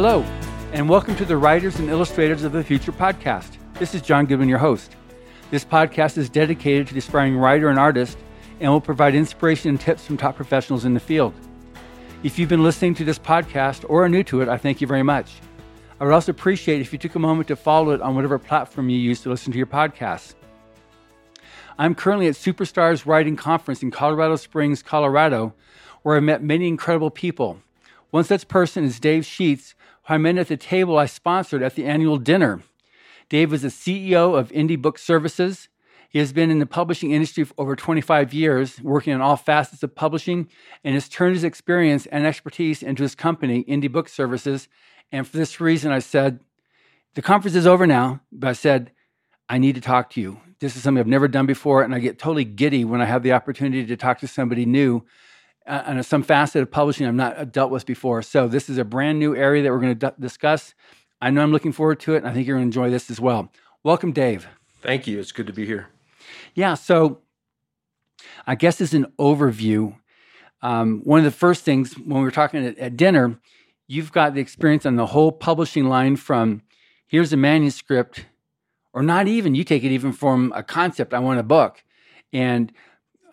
Hello, and welcome to the Writers and Illustrators of the Future podcast. This is John Goodwin, your host. This podcast is dedicated to the aspiring writer and artist and will provide inspiration and tips from top professionals in the field. If you've been listening to this podcast or are new to it, I thank you very much. I would also appreciate if you took a moment to follow it on whatever platform you use to listen to your podcasts. I'm currently at Superstars Writing Conference in Colorado Springs, Colorado, where I met many incredible people. One such person is Dave Sheets, who I met at the table I sponsored at the annual dinner. Dave is the CEO of Indie Book Services. He has been in the publishing industry for over 25 years, working on all facets of publishing, and has turned his experience and expertise into his company, Indie Book Services. And for this reason, I said, The conference is over now, but I said, I need to talk to you. This is something I've never done before, and I get totally giddy when I have the opportunity to talk to somebody new uh, on some facet of publishing I've not dealt with before. So this is a brand new area that we're going to d- discuss. I know I'm looking forward to it, and I think you're going to enjoy this as well. Welcome, Dave. Thank you. It's good to be here. Yeah. So I guess as an overview, um, one of the first things when we were talking at, at dinner, you've got the experience on the whole publishing line from here's a manuscript, or not even, you take it even from a concept, I want a book. And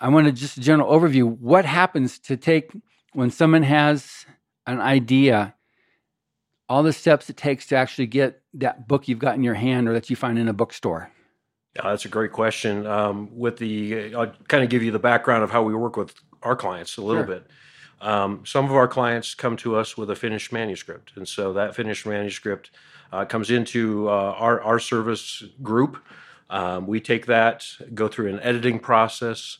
I want to just a general overview. What happens to take when someone has an idea, all the steps it takes to actually get that book you've got in your hand or that you find in a bookstore? Yeah, that's a great question. Um, with the, I'll kind of give you the background of how we work with our clients a little Sure. bit. Um, some of our clients come to us with a finished manuscript, and so that finished manuscript uh, comes into uh, our our service group. Um, we take that, go through an editing process.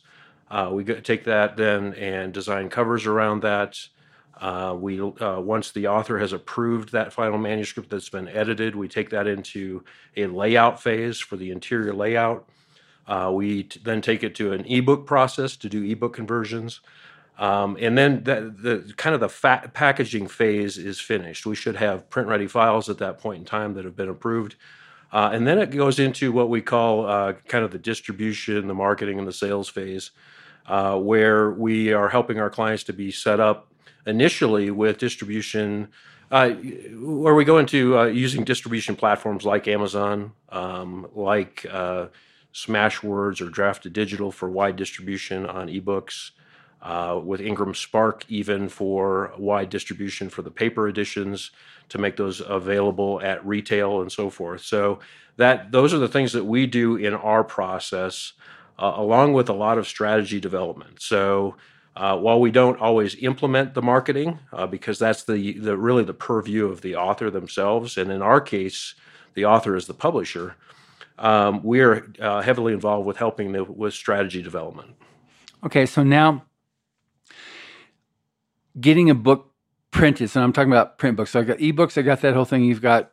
Uh, we take that then and design covers around that. Uh, we uh, once the author has approved that final manuscript that's been edited, we take that into a layout phase for the interior layout. Uh, we t- then take it to an ebook process to do ebook conversions, um, and then the, kind of the packaging phase is finished. We should have print ready files at that point in time that have been approved. Uh, and then it goes into what we call uh, kind of the distribution, the marketing, and the sales phase, uh, where we are helping our clients to be set up initially with distribution, uh, where we go into uh, using distribution platforms like Amazon, um, like uh, Smashwords or Draft2Digital for wide distribution on ebooks, uh, with Ingram Spark even for wide distribution for the paper editions to make those available at retail and so forth. So that those are the things that we do in our process, uh, along with a lot of strategy development. So uh, while we don't always implement the marketing, uh, because that's the, the really the purview of the author themselves, and in our case, the author is the publisher. Um, we are uh, heavily involved with helping the, with strategy development. Okay, so now getting a book printed. So I'm talking about print books. So I got ebooks. I got that whole thing. You've got,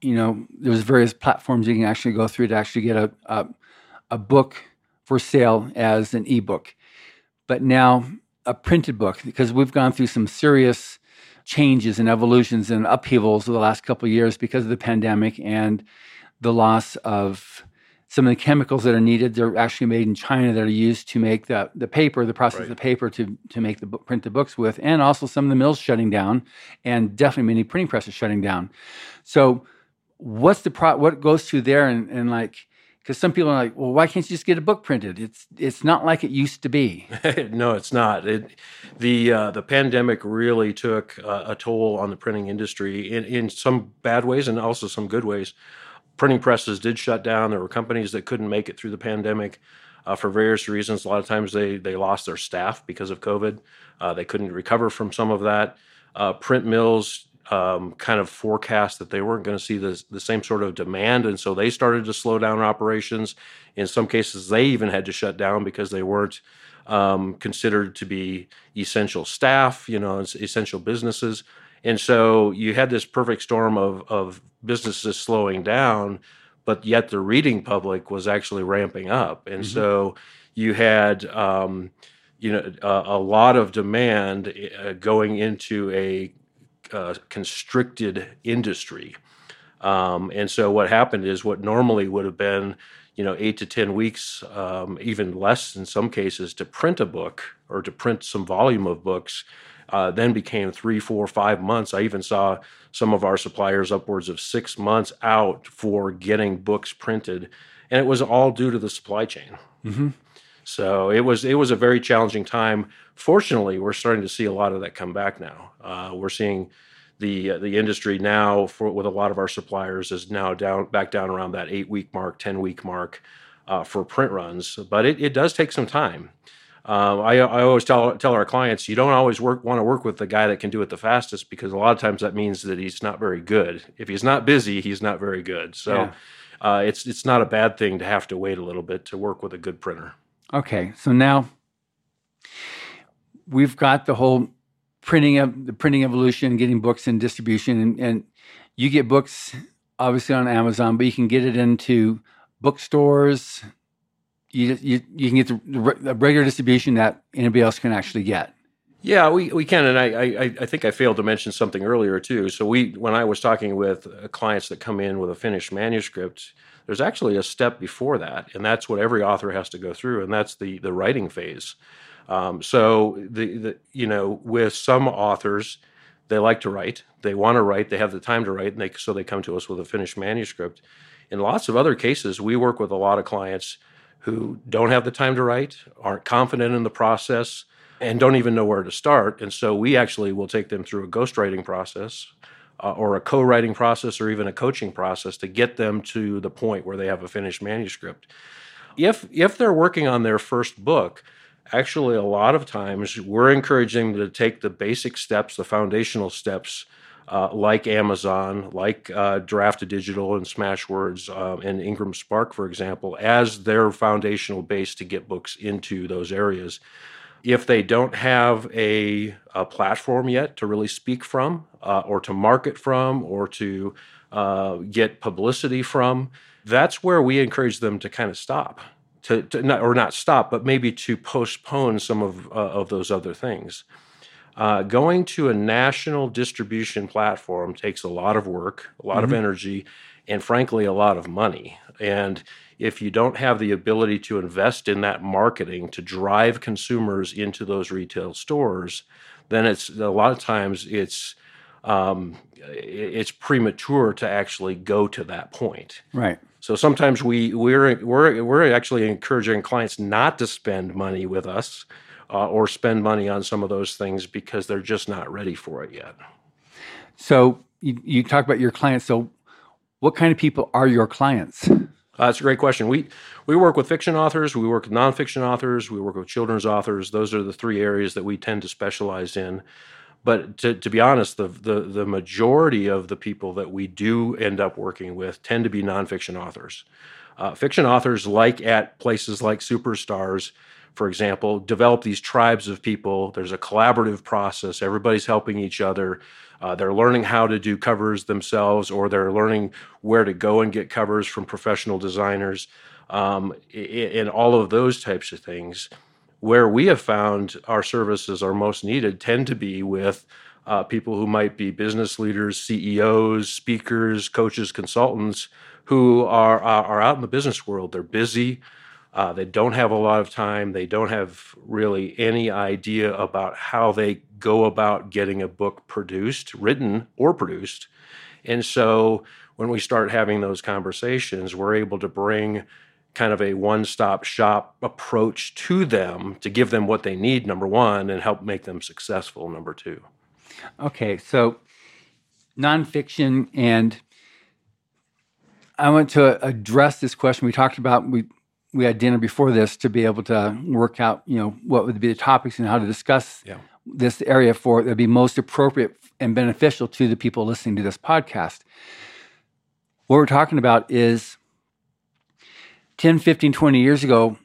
you know, there's various platforms you can actually go through to actually get a a, a book for sale as an ebook. But now a printed book because we've gone through some serious changes and evolutions and upheavals over the last couple of years because of the pandemic and the loss of some of the chemicals that are needed. They're actually made in China that are used to make the, the paper, the process of the paper to, to make the book, print the books with, and also some of the mills shutting down, and definitely many printing presses shutting down. So, what's the pro? What goes through there, and, and like, because some people are like, well, why can't you just get a book printed? It's it's not like it used to be. no, it's not. It, the uh, the pandemic really took uh, a toll on the printing industry in, in some bad ways and also some good ways. Printing presses did shut down. There were companies that couldn't make it through the pandemic uh, for various reasons. A lot of times they they lost their staff because of COVID. Uh, they couldn't recover from some of that. Uh, print mills um, kind of forecast that they weren't going to see the, the same sort of demand, and so they started to slow down operations. In some cases, they even had to shut down because they weren't um, considered to be essential staff, you know, essential businesses. And so you had this perfect storm of, of businesses slowing down, but yet the reading public was actually ramping up. And Mhm. so you had, um, you know, a, a lot of demand uh, going into a uh, constricted industry. Um, and so what happened is what normally would have been, you know, eight to 10 weeks, um, even less in some cases, to print a book or to print some volume of books, uh, then became three, four, five months. I even saw some of our suppliers upwards of six months out for getting books printed. And it was all due to the supply chain. Mm-hmm. So it was it was a very challenging time. Fortunately, we're starting to see a lot of that come back now. Uh, we're seeing the uh, the industry now for with a lot of our suppliers is now down back down around that eight week mark, ten week mark uh, for print runs. But it, it does take some time. Um, I, I always tell tell our clients you don't always work want to work with the guy that can do it the fastest because a lot of times that means that he's not very good. If he's not busy, he's not very good. So yeah. uh, it's it's not a bad thing to have to wait a little bit to work with a good printer. Okay, so now we've got the whole printing of the printing evolution, getting books in distribution, and, and you get books obviously on Amazon, but you can get it into bookstores. You you, you can get the, the regular distribution that anybody else can actually get. Yeah, we, we can, and I, I I think I failed to mention something earlier too. So we when I was talking with uh, clients that come in with a finished manuscript, there's actually a step before that, and that's what every author has to go through, and that's the the writing phase. Um, so the, the you know with some authors, they like to write, they want to write, they have the time to write, and they, so they come to us with a finished manuscript. In lots of other cases, we work with a lot of clients who don't have the time to write, aren't confident in the process, and don't even know where to start. And so we actually will take them through a ghostwriting process uh, or a co-writing process or even a coaching process to get them to the point where they have a finished manuscript. If if they're working on their first book, actually a lot of times we're encouraging them to take the basic steps, the foundational steps, uh, like Amazon, like uh, Draft2Digital and Smashwords uh, and Ingram Spark, for example, as their foundational base to get books into those areas. If they don't have a, a platform yet to really speak from, uh, or to market from, or to uh, get publicity from, that's where we encourage them to kind of stop to, to not, or not stop, but maybe to postpone some of, uh, of those other things. Uh, going to a national distribution platform takes a lot of work, a lot mm-hmm. of energy, and frankly, a lot of money. And if you don't have the ability to invest in that marketing to drive consumers into those retail stores, then it's a lot of times it's um, it's premature to actually go to that point. Right. So sometimes we we're we're we're actually encouraging clients not to spend money with us uh, or spend money on some of those things because they're just not ready for it yet. So you, you talk about your clients. So what kind of people are your clients? Uh, that's a great question. We we work with fiction authors, we work with nonfiction authors, we work with children's authors. Those are the three areas that we tend to specialize in. But to, to be honest, the, the, the majority of the people that we do end up working with tend to be nonfiction authors. Uh, fiction authors, like at places like Superstars, for example, develop these tribes of people. There's a collaborative process. Everybody's helping each other. Uh, they're learning how to do covers themselves, or they're learning where to go and get covers from professional designers, um, and all of those types of things where we have found our services are most needed tend to be with uh, people who might be business leaders, CEOs, speakers, coaches, consultants who are, are, are out in the business world. They're busy. Uh, they don't have a lot of time. They don't have really any idea about how they go about getting a book produced, written, or produced. And so when we start having those conversations, we're able to bring kind of a one stop shop approach to them to give them what they need, number one, and help make them successful, number two. Okay, so nonfiction, and I want to address this question. We talked about, we, we had dinner before this to be able to work out, you know, what would be the topics and how to discuss yeah. this area for it would be most appropriate and beneficial to the people listening to this podcast. What we're talking about is 10, 15, 20 years ago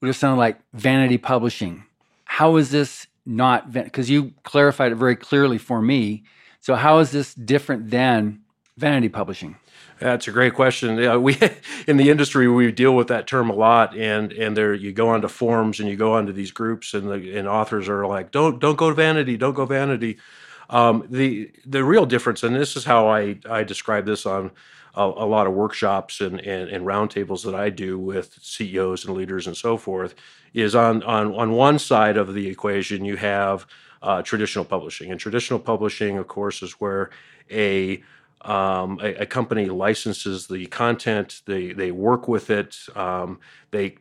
would have sounded like vanity publishing. How is this not, because you clarified it very clearly for me. So, how is this different than vanity publishing? That's a great question. We in the industry we deal with that term a lot, and and there you go onto forums and you go onto these groups, and the and authors are like, don't don't go to vanity, don't go vanity. Um, the the real difference, and this is how I I describe this on a, a lot of workshops and, and, and roundtables that I do with CEOs and leaders and so forth, is on on on one side of the equation you have uh, traditional publishing, and traditional publishing, of course, is where a um, a, a, company licenses the content, they they work with it, um, they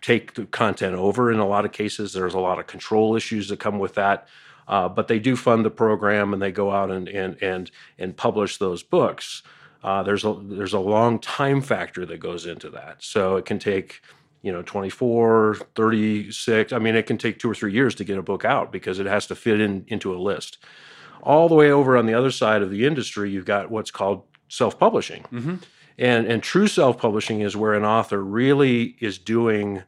take the content over. In a lot of cases, there's a lot of control issues that come with that. Uh, but they do fund the program and they go out and and and and publish those books. Uh, there's a there's a long time factor that goes into that, so it can take you know 24 36 i mean it can take two or three years to get a book out because it has to fit in into a list all the way over on the other side of the industry you've got what's called self-publishing. Mm-hmm. and and true self-publishing is where an author really is doing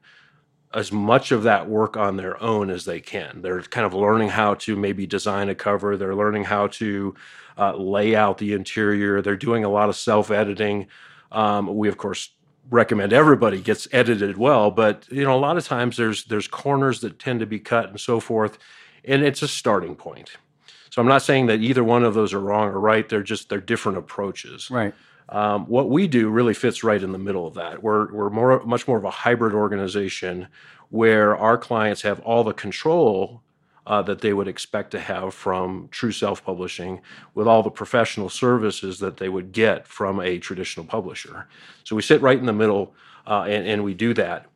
as much of that work on their own as they can. They're kind of learning how to maybe design a cover. They're learning how to uh, lay out the interior. They're doing a lot of self-editing. Um, we of course recommend everybody gets edited well, but you know a lot of times there's there's corners that tend to be cut and so forth, and it's a starting point. So I'm not saying that either one of those are wrong or right. They're just they're different approaches. Right. Um, what we do really fits right in the middle of that. We're we're more much more of a hybrid organization where our clients have all the control uh, that they would expect to have from true self publishing with all the professional services that they would get from a traditional publisher. So we sit right in the middle uh, and, and, we do that.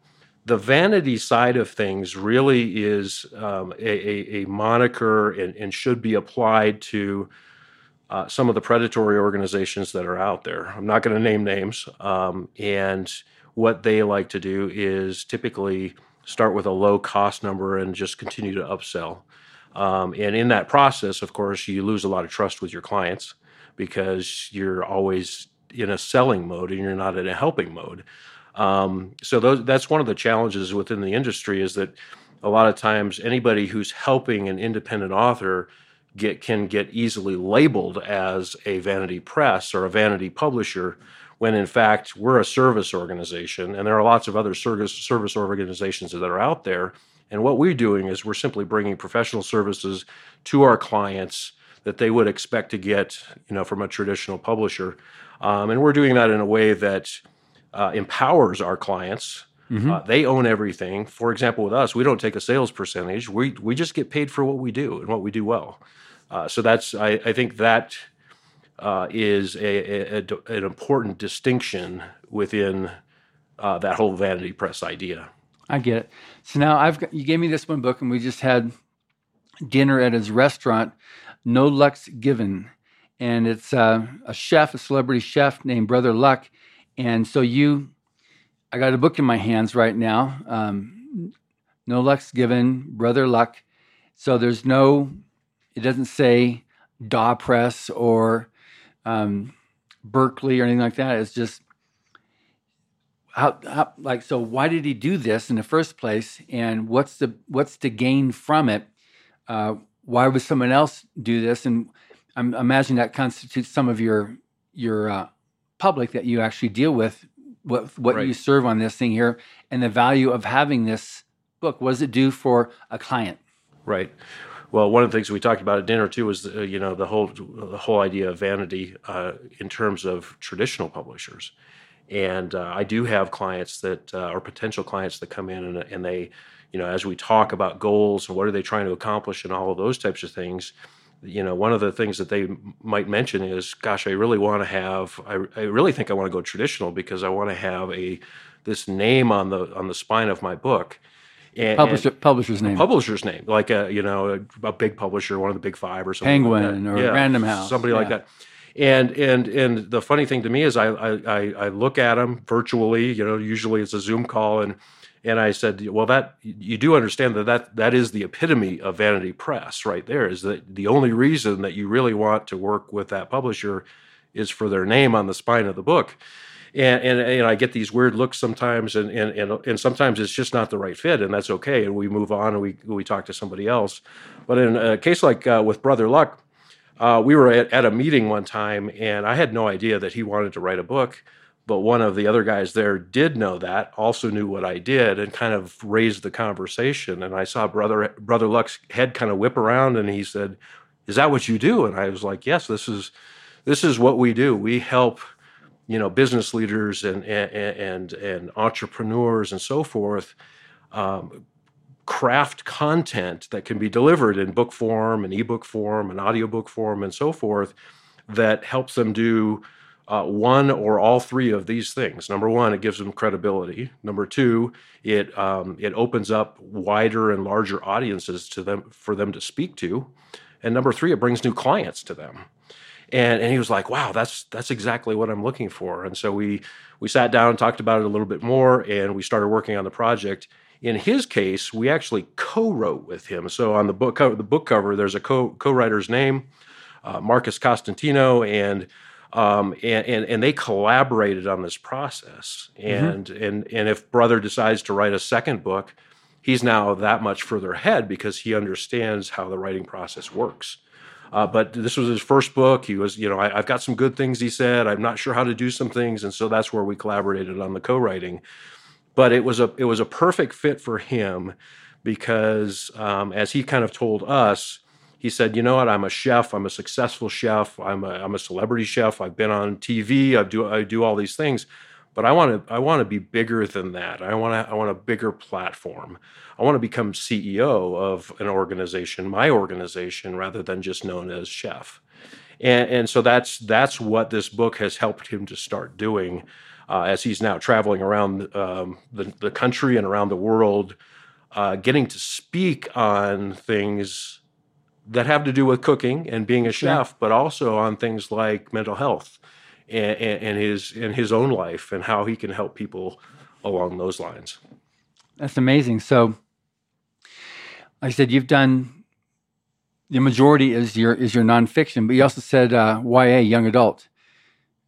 The vanity side of things really is um, a, a, a, moniker and, and, should be applied to uh, some of the predatory organizations that are out there. I'm not going to name names. Um, and what they like to do is typically start with a low cost number and just continue to upsell. Um, and in that process, of course, you lose a lot of trust with your clients because you're always in a selling mode and you're not in a helping mode. Um, so those, that's one of the challenges within the industry is that a lot of times anybody who's helping an independent author get can get easily labeled as a vanity press or a vanity publisher when in fact we're a service organization and there are lots of other service service organizations that are out there. And what we're doing is we're simply bringing professional services to our clients that they would expect to get you know from a traditional publisher. Um, and we're doing that in a way that uh, empowers our clients mm-hmm. uh, they own everything for example with us we don't take a sales percentage we, we just get paid for what we do and what we do well uh, so that's I, I think that uh, is a, a, a, an important distinction within uh, that whole vanity press idea. I get it. So now I've got, you gave me this one book, and we just had dinner at his restaurant, No Luck's Given, and it's uh, a chef, a celebrity chef named Brother Luck, and so you, I got a book in my hands right now. Um, no Luck's Given, Brother Luck. So there's no, it doesn't say Daw Press or um, Berkley or anything like that. It's just how, how, like so. Why did he do this in the first place? And what's the what's the gain from it? Uh, why would someone else do this? And I'm imagining that constitutes some of your your uh, public that you actually deal with. What what right. you serve on this thing here, and the value of having this book. What does it do for a client? Right. Well, one of the things we talked about at dinner too was uh, you know the whole the whole idea of vanity uh, in terms of traditional publishers, and uh, I do have clients that uh, or potential clients that come in and, and they, you know, as we talk about goals and what are they trying to accomplish and all of those types of things, you know, one of the things that they might mention is, "Gosh, I really want to have. I, I really think I want to go traditional because I want to have a this name on the on the spine of my book." And, Publisher, and publisher's name. Publisher's name, like a you know a, a, big publisher, one of the big five or something. Penguin like or yeah, Random House, somebody yeah. like that. And and and the funny thing to me is I, I I look at them virtually. You know, usually it's a Zoom call, and and I said, well, that you do understand that that that is the epitome of vanity press, right there. Is that the only reason that you really want to work with that publisher is for their name on the spine of the book and, and, and I get these weird looks sometimes, and, and and and sometimes it's just not the right fit, and that's okay, and we move on and we we talk to somebody else. But in a case like uh, with Brother Luck, uh, we were at, at a meeting one time, and I had no idea that he wanted to write a book. But one of the other guys there did know that, also knew what I did, and kind of raised the conversation. And I saw brother brother Luck's head kind of whip around, and he said, is that what you do? And I was like, yes, this is this is what we do. We help you know business leaders and and and, and entrepreneurs and so forth um, craft content that can be delivered in book form and ebook form and audiobook form and so forth that helps them do uh, one or all three of these things. Number one, it gives them credibility. Number two, it um, it opens up wider and larger audiences to them for them to speak to, and number three, it brings new clients to them. And and he was like, "Wow, that's that's exactly what I'm looking for." And so we we sat down and talked about it a little bit more, and we started working on the project. In his case, we actually co-wrote with him. So on the book cover, the book cover, there's a co co-writer's name, uh, Marcus Costantino, and um, and, and, and they collaborated on this process. Mm-hmm. And mm-hmm. and and if brother decides to write a second book, he's now that much further ahead because he understands how the writing process works. Uh, but this was his first book. He was, you know, I, have got some good things. He said, I'm not sure how to do some things, and so that's where we collaborated on the co-writing. But it was a it was a perfect fit for him because, um, as he kind of told us, he said, "You know what? I'm a chef. I'm a successful chef. I'm a I'm a celebrity chef. I've been on TV. I do I do all these things, but I want to I want to be bigger than that. I want to I want a bigger platform. I want to become CEO of an organization, my organization, rather than just known as chef." And, and so that's that's what this book has helped him to start doing, uh, as he's now traveling around um, the the country and around the world, uh, getting to speak on things that have to do with cooking and being a chef, but also on things like mental health and, and, and his in his own life and how he can help people along those lines. That's amazing. So, like I said, you've done the majority is your is your nonfiction, but you also said uh, YA, young adult,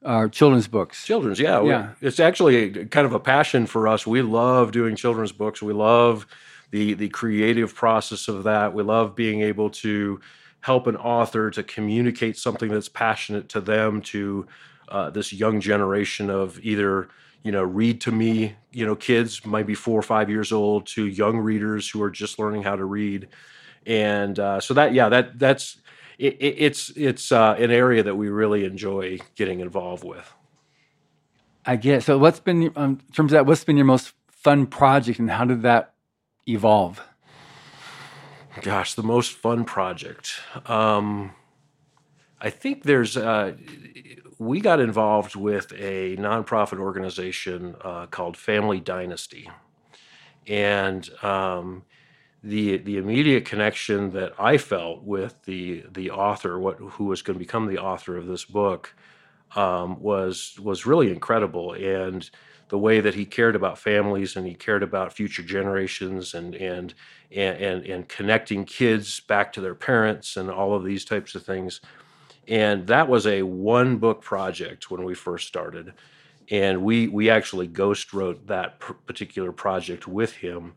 uh, children's books. Children's, yeah, yeah. We, it's actually kind of a passion for us. We love doing children's books. We love the the creative process of that. We love being able to help an author to communicate something that's passionate to them to uh, this young generation of either you know read to me you know kids might be four or five years old to young readers who are just learning how to read. And uh, so that yeah that that's it, it's it's uh, an area that we really enjoy getting involved with. I get so what's been um, in terms of that what's been your most fun project and how did that evolve? Gosh, the most fun project. Um, I think there's. Uh, we got involved with a nonprofit organization uh, called Family Dynasty, and um, the the immediate connection that I felt with the the author, what who was going to become the author of this book, um, was was really incredible and the way that he cared about families and he cared about future generations and and and and, connecting kids back to their parents and all of these types of things. And that was a one book project when we first started. And we we actually ghost wrote that particular project with him.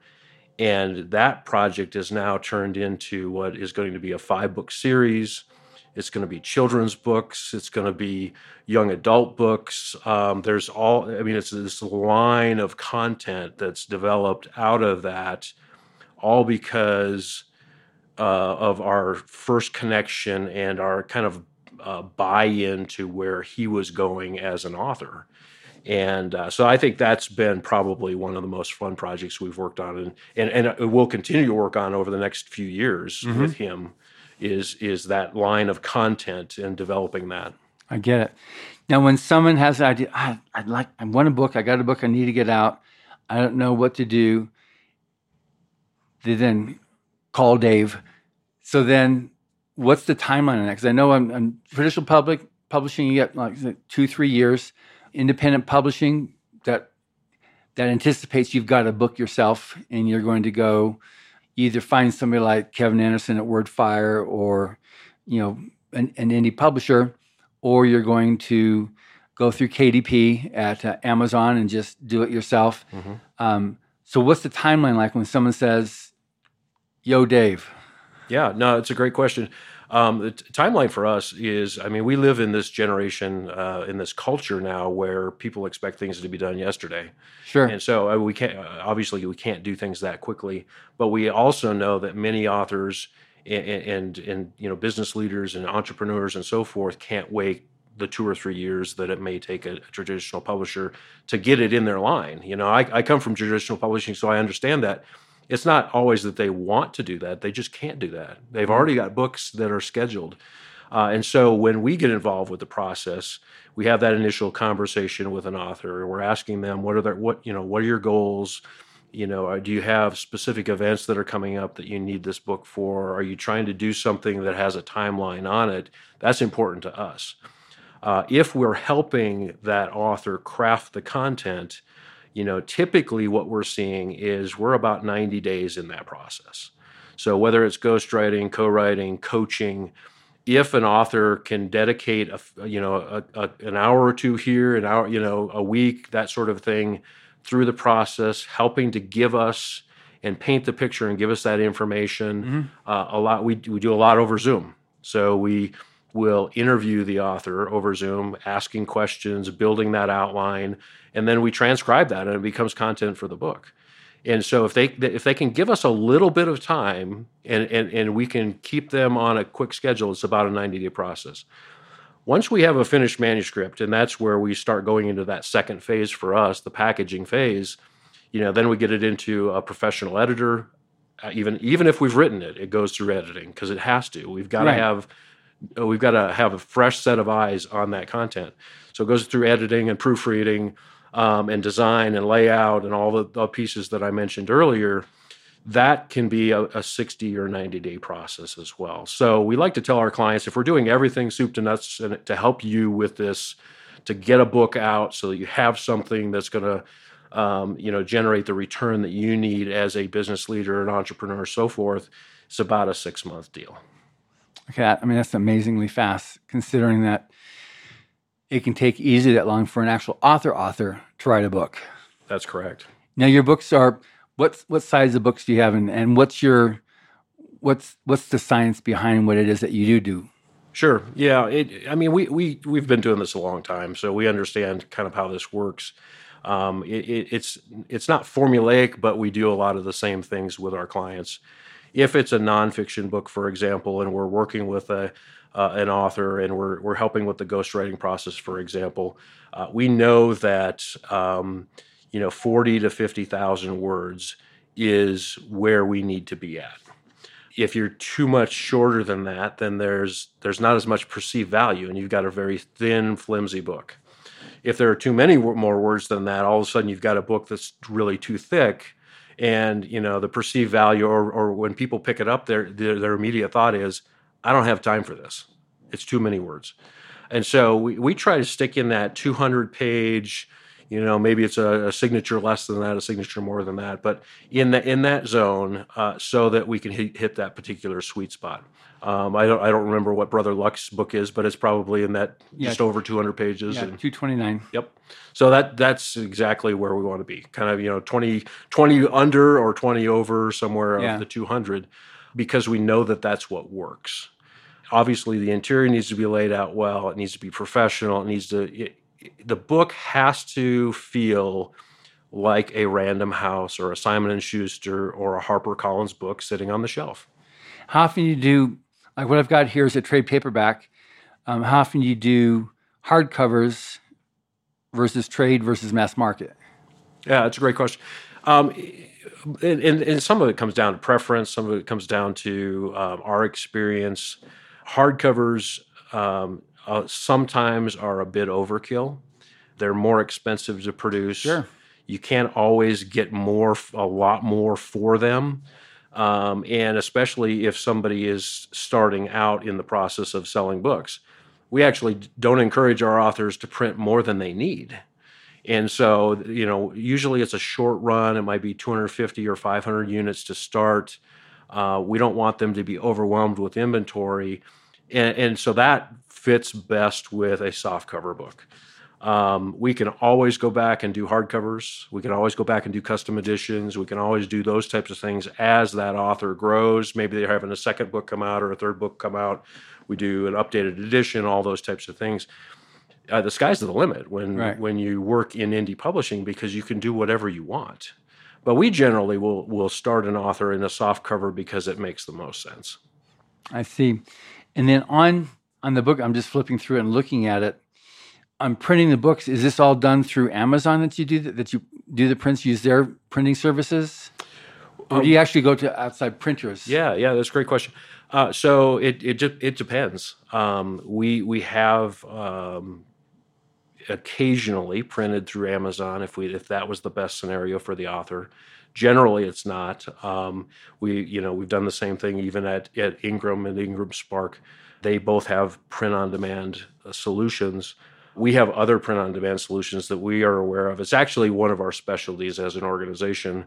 And that project is now turned into what is going to be a five book series it's going to be children's books. It's going to be young adult books. Um, there's all, I mean, it's this line of content that's developed out of that, all because uh, of our first connection and our kind of uh, buy in to where he was going as an author. And uh, so I think that's been probably one of the most fun projects we've worked on and, and, and we'll continue to work on over the next few years mm-hmm. with him is is that line of content and developing that. I get it. Now, when someone has an idea, ah, I, would like, I want a book. I got a book I need to get out. I don't know what to do. They then call Dave. So then, what's the timeline on that? Because I know I'm, I'm, traditional public publishing. You get like two, three years. Independent publishing that that anticipates you've got a book yourself and you're going to go either find somebody like Kevin Anderson at Wordfire or, you know, an, an indie publisher, or you're going to go through KDP at uh, Amazon and just do it yourself. Mm-hmm. Um, so, what's the timeline like when someone says, "Yo, Dave"? Yeah, no, it's a great question. Um, the t- timeline for us is, I mean, we live in this generation, uh, in this culture now where people expect things to be done yesterday. Sure. And so uh, we can't, uh, obviously, we can't do things that quickly, but we also know that many authors and, and and you know business leaders and entrepreneurs and so forth can't wait the two or three years that it may take a, a traditional publisher to get it in their line. You know, I, I come from traditional publishing, so I understand that it's not always that they want to do that; they just can't do that. They've mm-hmm. already got books that are scheduled. Uh, and so when we get involved with the process, we have that initial conversation with an author. We're asking them what are their what you know what are your goals, you know do you have specific events that are coming up that you need this book for are you trying to do something that has a timeline on it that's important to us uh, if we're helping that author craft the content you know typically what we're seeing is we're about 90 days in that process so whether it's ghostwriting co-writing coaching if an author can dedicate a you know a, a, an hour or two here an hour you know a week that sort of thing through the process, helping to give us and paint the picture and give us that information. Mm-hmm. Uh, a lot we we do a lot over Zoom, so we will interview the author over Zoom, asking questions, building that outline, and then we transcribe that, and it becomes content for the book. And so if they if they can give us a little bit of time and and, and we can keep them on a quick schedule, it's about a 90 day process. Once we have a finished manuscript, and that's where we start going into that second phase for us, the packaging phase, you know, then we get it into a professional editor. Uh, even even if we've written it, it goes through editing because it has to. We've got right. to have uh, we've got to have a fresh set of eyes on that content. So it goes through editing and proofreading um, and design and layout and all the, the pieces that I mentioned earlier that can be a, a, 60 or 90 day process as well. So we like to tell our clients if we're doing everything soup to nuts to help you with this, to get a book out so that you have something that's going to um, you know generate the return that you need as a business leader, an entrepreneur, so forth. It's about a six month deal. Okay, I mean that's amazingly fast considering that it can take easily that long for an actual author author to write a book. That's correct. Now your books are what what size of books do you have, and, and what's your what's what's the science behind what it is that you do do? Sure. Yeah. It, I mean, we we we've been doing this a long time, so we understand kind of how this works. Um, it, it, it's it's not formulaic, but we do a lot of the same things with our clients. If it's a nonfiction book, for example, and we're working with a uh, an author and we're we're helping with the ghostwriting process, for example, uh, we know that. Um, you know, 40 to 50,000 words is where we need to be at. If you're too much shorter than that, then there's there's not as much perceived value and you've got a very thin, flimsy book. If there are too many more words than that, all of a sudden you've got a book that's really too thick and you know the perceived value or, or when people pick it up their, their, their immediate thought is i don't have time for this. It's too many words. And so we, we try to stick in that 200 page you know maybe it's a, a, signature less than that a signature more than that but in that in that zone uh, so that we can hit, hit that particular sweet spot um, I don't I don't remember what Brother Luck's book is, but it's probably in that yeah. just over 200 pages. Yeah, 229. Yep. So that that's exactly where we want to be. Kind of you know 20 20 under or 20 over somewhere yeah. of the 200, because we know that that's what works. Obviously, the interior needs to be laid out well. It needs to be professional. It needs to it, the book has to feel like a Random House or a Simon and Schuster or a Harper Collins book sitting on the shelf. How often you do like what I've got here is a trade paperback. Um, how often you do hardcovers versus trade versus mass market? Yeah, that's a great question. Um, and, and, and, some of it comes down to preference. Some of it comes down to um, our experience. Hardcovers um, uh, sometimes are a bit overkill. They're more expensive to produce. Sure. You can't always get more, a lot more for them. Um, and especially if somebody is starting out in the process of selling books. We actually don't encourage our authors to print more than they need. And so, you know, usually it's a short run. It might be 250 or 500 units to start. Uh, we don't want them to be overwhelmed with inventory. And, and so that fits best with a soft cover book. Um, we can always go back and do hardcovers. We can always go back and do custom editions. We can always do those types of things as that author grows. Maybe they're having a second book come out or a third book come out. We do an updated edition, all those types of things. Uh, the sky's the limit when right. when you work in indie publishing because you can do whatever you want. But we generally will will start an author in a soft cover because it makes the most sense. I see. And then on on the book, I'm just flipping through and looking at it. I'm printing the books. Is this all done through Amazon that you do that, that you do the prints? Use their printing services, or do you actually go to outside printers? Yeah, yeah, that's a great question. Uh, so it it just it depends. Um, we we have um, occasionally printed through Amazon if we if that was the best scenario for the author. Generally, it's not. Um, we you know we've done the same thing even at at Ingram and Ingram Spark. They both have print on demand uh, solutions. We have other print on demand solutions that we are aware of. It's actually one of our specialties as an organization.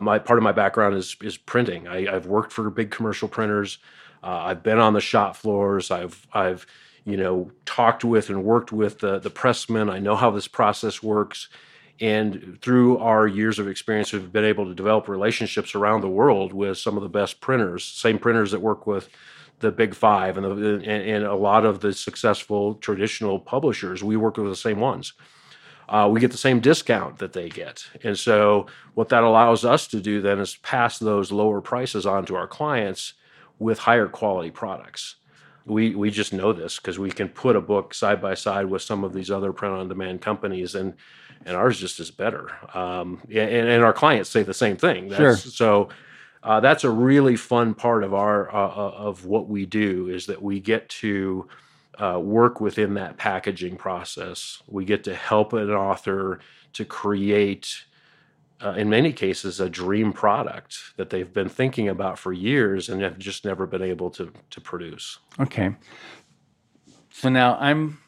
My part of my background is is printing. I, I've worked for big commercial printers. Uh, I've been on the shop floors. I've I've you know talked with and worked with the the pressmen. I know how this process works, and through our years of experience, we've been able to develop relationships around the world with some of the best printers. Same printers that work with the big five and, the, and, and a lot of the successful traditional publishers. We work with the same ones. Uh, we get the same discount that they get. And so, what that allows us to do then is pass those lower prices on to our clients with higher quality products. We, we just know this because we can put a book side by side with some of these other print on demand companies and and ours just is better. Um, and, and our clients say the same thing. That's, Sure. So uh, that's a really fun part of our uh, uh, of what we do is that we get to uh, work within that packaging process. We get to help an author to create, uh, in many cases, a dream product that they've been thinking about for years and have just never been able to to produce. Okay. So now I'm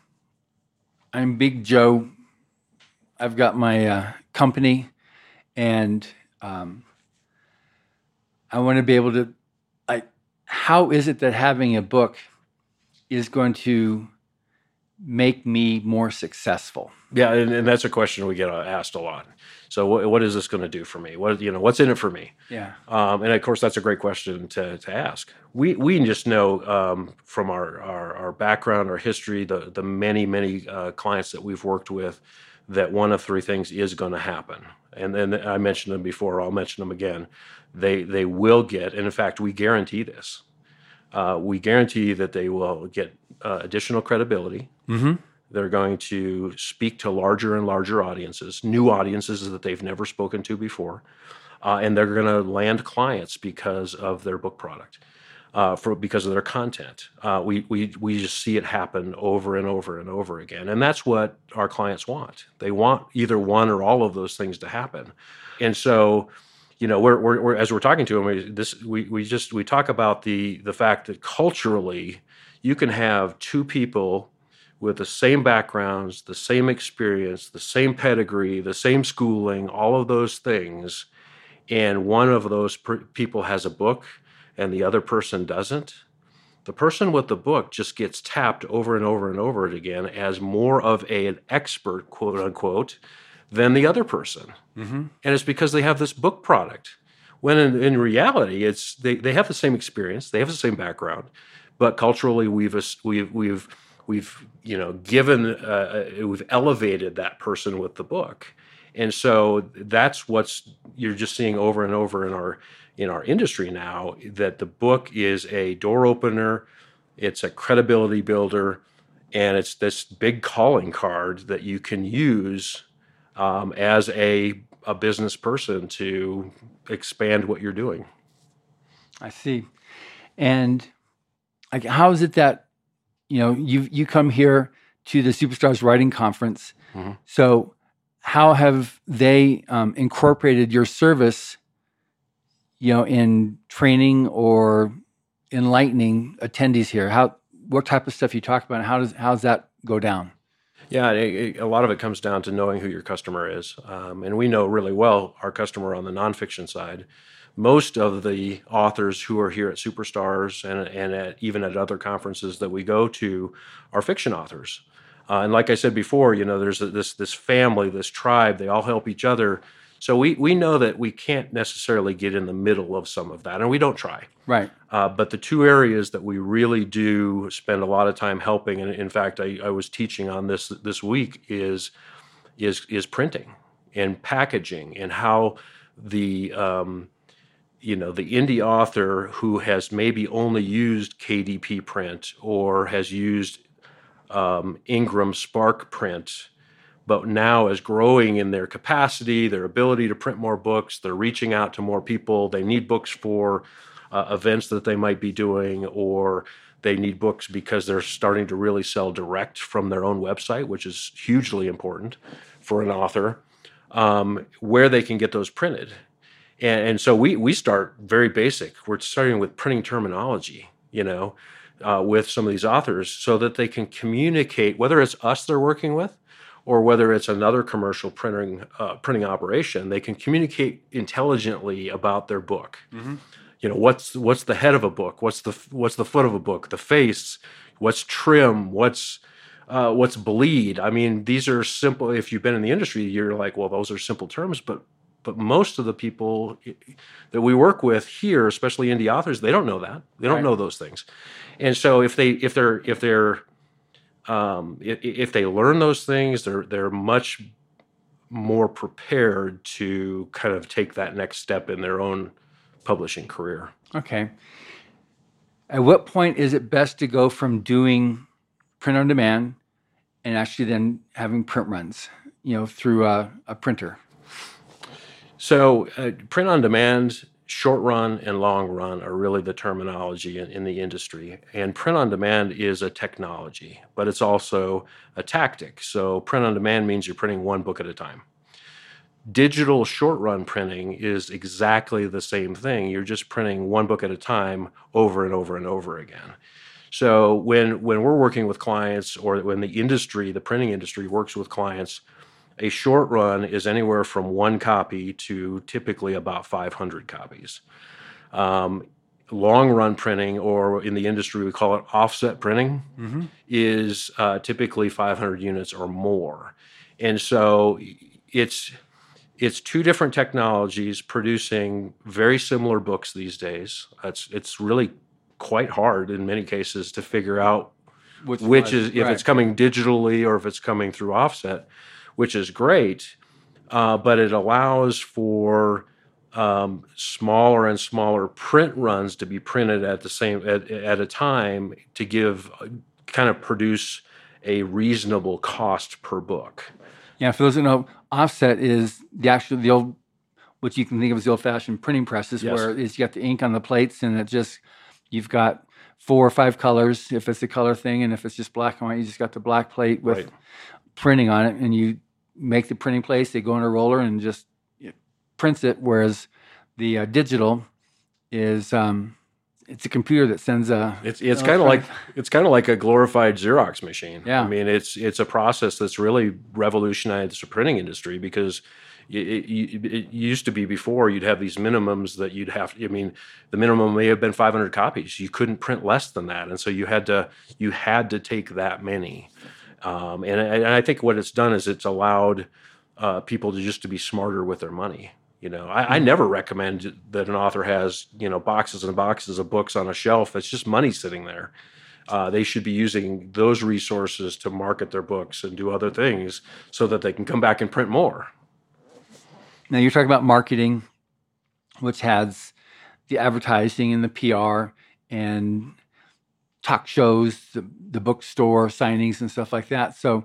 I'm Big Joe. I've got my uh, company, and um, I want to be able to. I how is it that having a book is going to make me more successful? Yeah, and, and that's a question we get uh, asked a lot. So, what, what is this going to do for me? What you know, what's in it for me? Yeah. Um, and of course, that's a great question to, to ask. We we just know um, from our, our our background, our history, the the many many uh, clients that we've worked with, that one of three things is going to happen. And then I mentioned them before. I'll mention them again. They they will get, and in fact, we guarantee this. Uh, we guarantee that they will get uh, additional credibility. Mm-hmm. They're going to speak to larger and larger audiences, new audiences that they've never spoken to before, uh, and they're going to land clients because of their book product, uh, for because of their content. Uh, we we we just see it happen over and over and over again, and that's what our clients want. They want either one or all of those things to happen, and so. You know, we're, we're, we're as we're talking to them, we, this we, we just we talk about the the fact that culturally, you can have two people with the same backgrounds, the same experience, the same pedigree, the same schooling, all of those things, and one of those people has a book and the other person doesn't, the person with the book just gets tapped over and over and over again as more of a, an expert, quote unquote, than the other person. Mm-hmm. And it's because they have this book product. When in, in reality, it's they, they have the same experience, they have the same background, but culturally we've we've we've we've you know given uh, we've elevated that person with the book and so that's what's you're just seeing over and over in our in our industry now that the book is a door opener it's a credibility builder and it's this big calling card that you can use um, as a, a business person to expand what you're doing I see. And like, how is it that you know you you come here to the Superstars Writing Conference? Mhm. So, how have they um, incorporated your service? You know, in training or enlightening attendees here. How what type of stuff you talk about? And how does how does that go down? Yeah, it, it- a lot of it comes down to knowing who your customer is. Um, and we know really well our customer on the nonfiction side. Most of the authors who are here at Superstars and, and at, even at other conferences that we go to are fiction authors. Uh, and like I said before, you know, there's this this family, this tribe. They all help each other. So we we know that we can't necessarily get in the middle of some of that, and we don't try. Right. Uh, but the two areas that we really do spend a lot of time helping, and in fact, I, I was teaching on this this week, is is is printing and packaging and how the um, you know the indie author who has maybe only used KDP print or has used um, Ingram Spark print, but now is growing in their capacity, their ability to print more books. They're reaching out to more people. They need books for uh, events that they might be doing, or they need books because they're starting to really sell direct from their own website, which is hugely important for an author. Um, where they can get those printed and, and so we we start very basic. We're starting with printing terminology, you know, uh, with some of these authors, so that they can communicate whether it's us they're working with, or whether it's another commercial printing uh, printing operation. They can communicate intelligently about their book. Mm-hmm. You know, what's what's the head of a book? What's the what's the foot of a book? The face? What's trim? What's uh, what's bleed? I mean, these are simple. If you've been in the industry, you're like, well, those are simple terms, but but most of the people that we work with here, especially indie authors, they don't know that. They don't right. know those things. And so if they if they're if they're um, if, they learn those things, they're they're much more prepared to kind of take that next step in their own publishing career. Okay. At what point is it best to go from doing print on demand and actually then having print runs, you know, through a, a printer? So, uh, print on demand, short run, and long run are really the terminology in, in, the industry. And print on demand is a technology, but it's also a tactic. So, print on demand means you're printing one book at a time. Digital short run printing is exactly the same thing. You're just printing one book at a time over and over and over again. So when when we're working with clients or when the industry, the printing industry works with clients, a short run is anywhere from one copy to typically about 500 copies. Um, long run printing, or in the industry we call it offset printing, mm-hmm. is uh, typically 500 units or more. And so it's it's two different technologies producing very similar books these days. It's it's really quite hard in many cases to figure out which, which is if right. it's coming digitally or if it's coming through offset which is great, uh, but it allows for um, smaller and smaller print runs to be printed at the same at, at a time to give kind of produce a reasonable cost per book. Yeah, for those who know, offset is the actual the old what you can think of as the old-fashioned printing presses, yes. where is you got the ink on the plates and it just you've got four or five colors if it's a color thing, and if it's just black and white, you just got the black plate with right printing on it, and you make the printing place. They go in a roller and just prints it. Whereas the uh, digital is um, it's a computer that sends a. It's it's kind of like it's kind of like a glorified Xerox machine. Yeah, I mean it's it's a process that's really revolutionized the printing industry because. It, it, it, used to be before you'd have these minimums that you'd have. I mean, the minimum may have been 500 copies. You couldn't print less than that, and so you had to you had to take that many. Um, and, and, I think what it's done is it's allowed uh, people to just to be smarter with their money. You know, I, I, mm-hmm. never recommend that an author has you know boxes and boxes of books on a shelf. It's just money sitting there. Uh, they should be using those resources to market their books and do other things so that they can come back and print more. Now you're talking about marketing, which has the advertising and the PR and talk shows, the, the bookstore signings, and stuff like that. So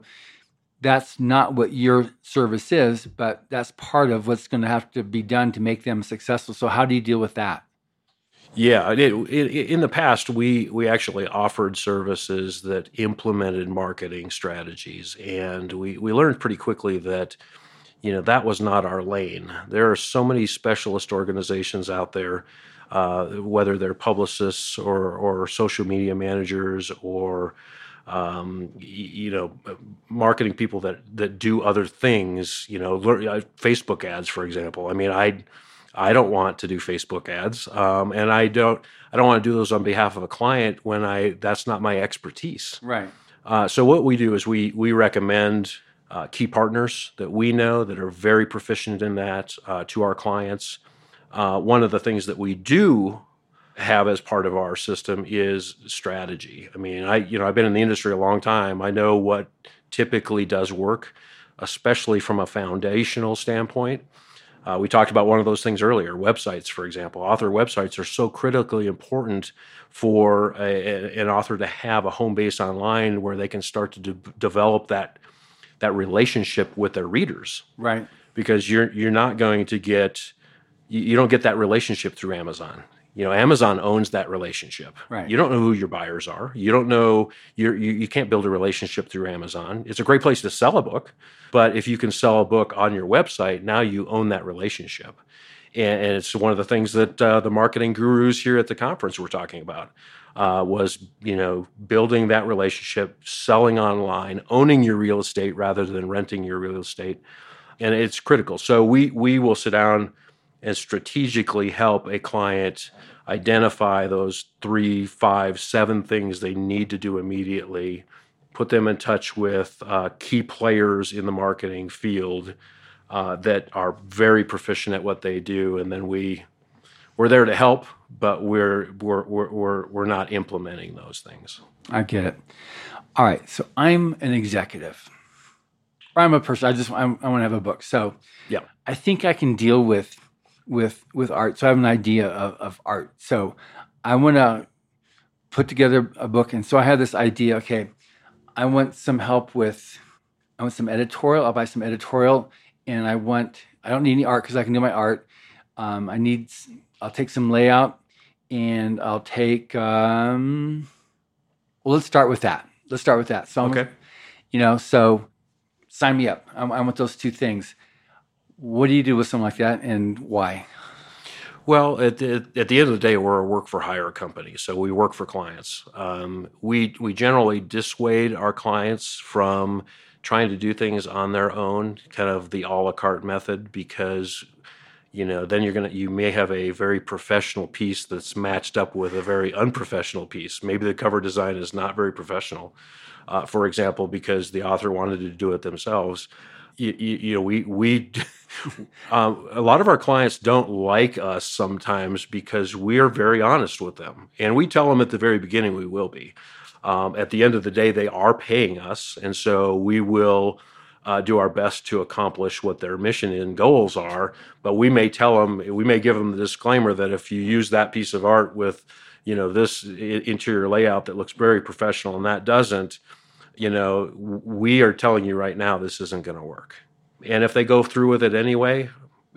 that's not what your service is, but that's part of what's going to have to be done to make them successful. So how do you deal with that? Yeah, it, it, in the past, we we actually offered services that implemented marketing strategies, and we we learned pretty quickly that you know that was not our lane. There are so many specialist organizations out there uh, whether they're publicists or, or social media managers or um, you know, marketing people that that do other things. You know, uh, Facebook ads, for example. I mean, I I don't want to do Facebook ads, um, and I don't I don't want to do those on behalf of a client when I that's not my expertise. Right. Uh, so what we do is we we recommend uh, key partners that we know that are very proficient in that uh, to our clients. Uh, one of the things that we do have as part of our system is strategy. I mean, I you know I've been in the industry a long time. I know what typically does work, especially from a foundational standpoint. Uh, we talked about one of those things earlier websites, for example. Author websites are so critically important for a, a, an author to have a home base online where they can start to de- develop that that relationship with their readers. Right. Because you're you're not going to get you, you don't get that relationship through Amazon. You know, Amazon owns that relationship. Right. You don't know who your buyers are. You don't know you're, you you can't build a relationship through Amazon. It's a great place to sell a book, but if you can sell a book on your website, now you own that relationship. And, and it's one of the things that uh, the marketing gurus here at the conference were talking about. Uh, was you know building that relationship, selling online, owning your real estate rather than renting your real estate, and it's critical. So we we will sit down and strategically help a client identify those three, five, seven things they need to do immediately, put them in touch with uh, key players in the marketing field uh, that are very proficient at what they do, and then we we're there to help, but we're we're we're we're, we're not implementing those things. I get it. All right. So I'm an executive. I'm a person. I just I'm, I want to have a book. So Yeah. I think I can deal with with with art. So I have an idea of, of art. So I want to put together a book, and so I have this idea. Okay, I want some help with. I want some editorial. I'll buy some editorial, and I want. I don't need any art because I can do my art. Um, I need. I'll take some layout, and I'll take. Um, well, let's start with that. Let's start with that. So, I'm, Okay. you know, so sign me up. I, I want those two things. What do you do with something like that, and why? Well, at the, at the end of the day, we're a work for hire company, so we work for clients. Um, we we generally dissuade our clients from trying to do things on their own, kind of the a la carte method, because you know then you're gonna you may have a very professional piece that's matched up with a very unprofessional piece. Maybe the cover design is not very professional, uh, for example, because the author wanted to do it themselves. You, you, you know, we we um, a lot of our clients don't like us sometimes because we are very honest with them, and we tell them at the very beginning we will be. Um, at the end of the day, they are paying us, and so we will uh, do our best to accomplish what their mission and goals are. But we may tell them, we may give them the disclaimer that if you use that piece of art with, you know, this interior layout that looks very professional and that doesn't, you know, we are telling you right now this isn't going to work. And if they go through with it anyway,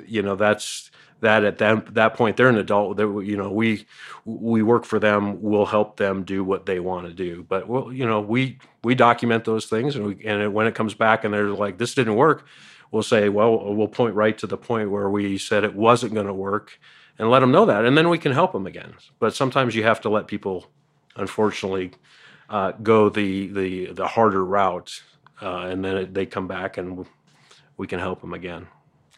you know, that's that at that that point they're an adult. They're, you know, we we work for them. We'll help them do what they want to do. But well, you know, we we document those things, and we and when it comes back and they're like, this didn't work, we'll say, well, we'll point right to the point where we said it wasn't going to work, and let them know that, and then we can help them again. But sometimes you have to let people, unfortunately, uh, go the the the harder route, uh, and then it, they come back and we can help them again.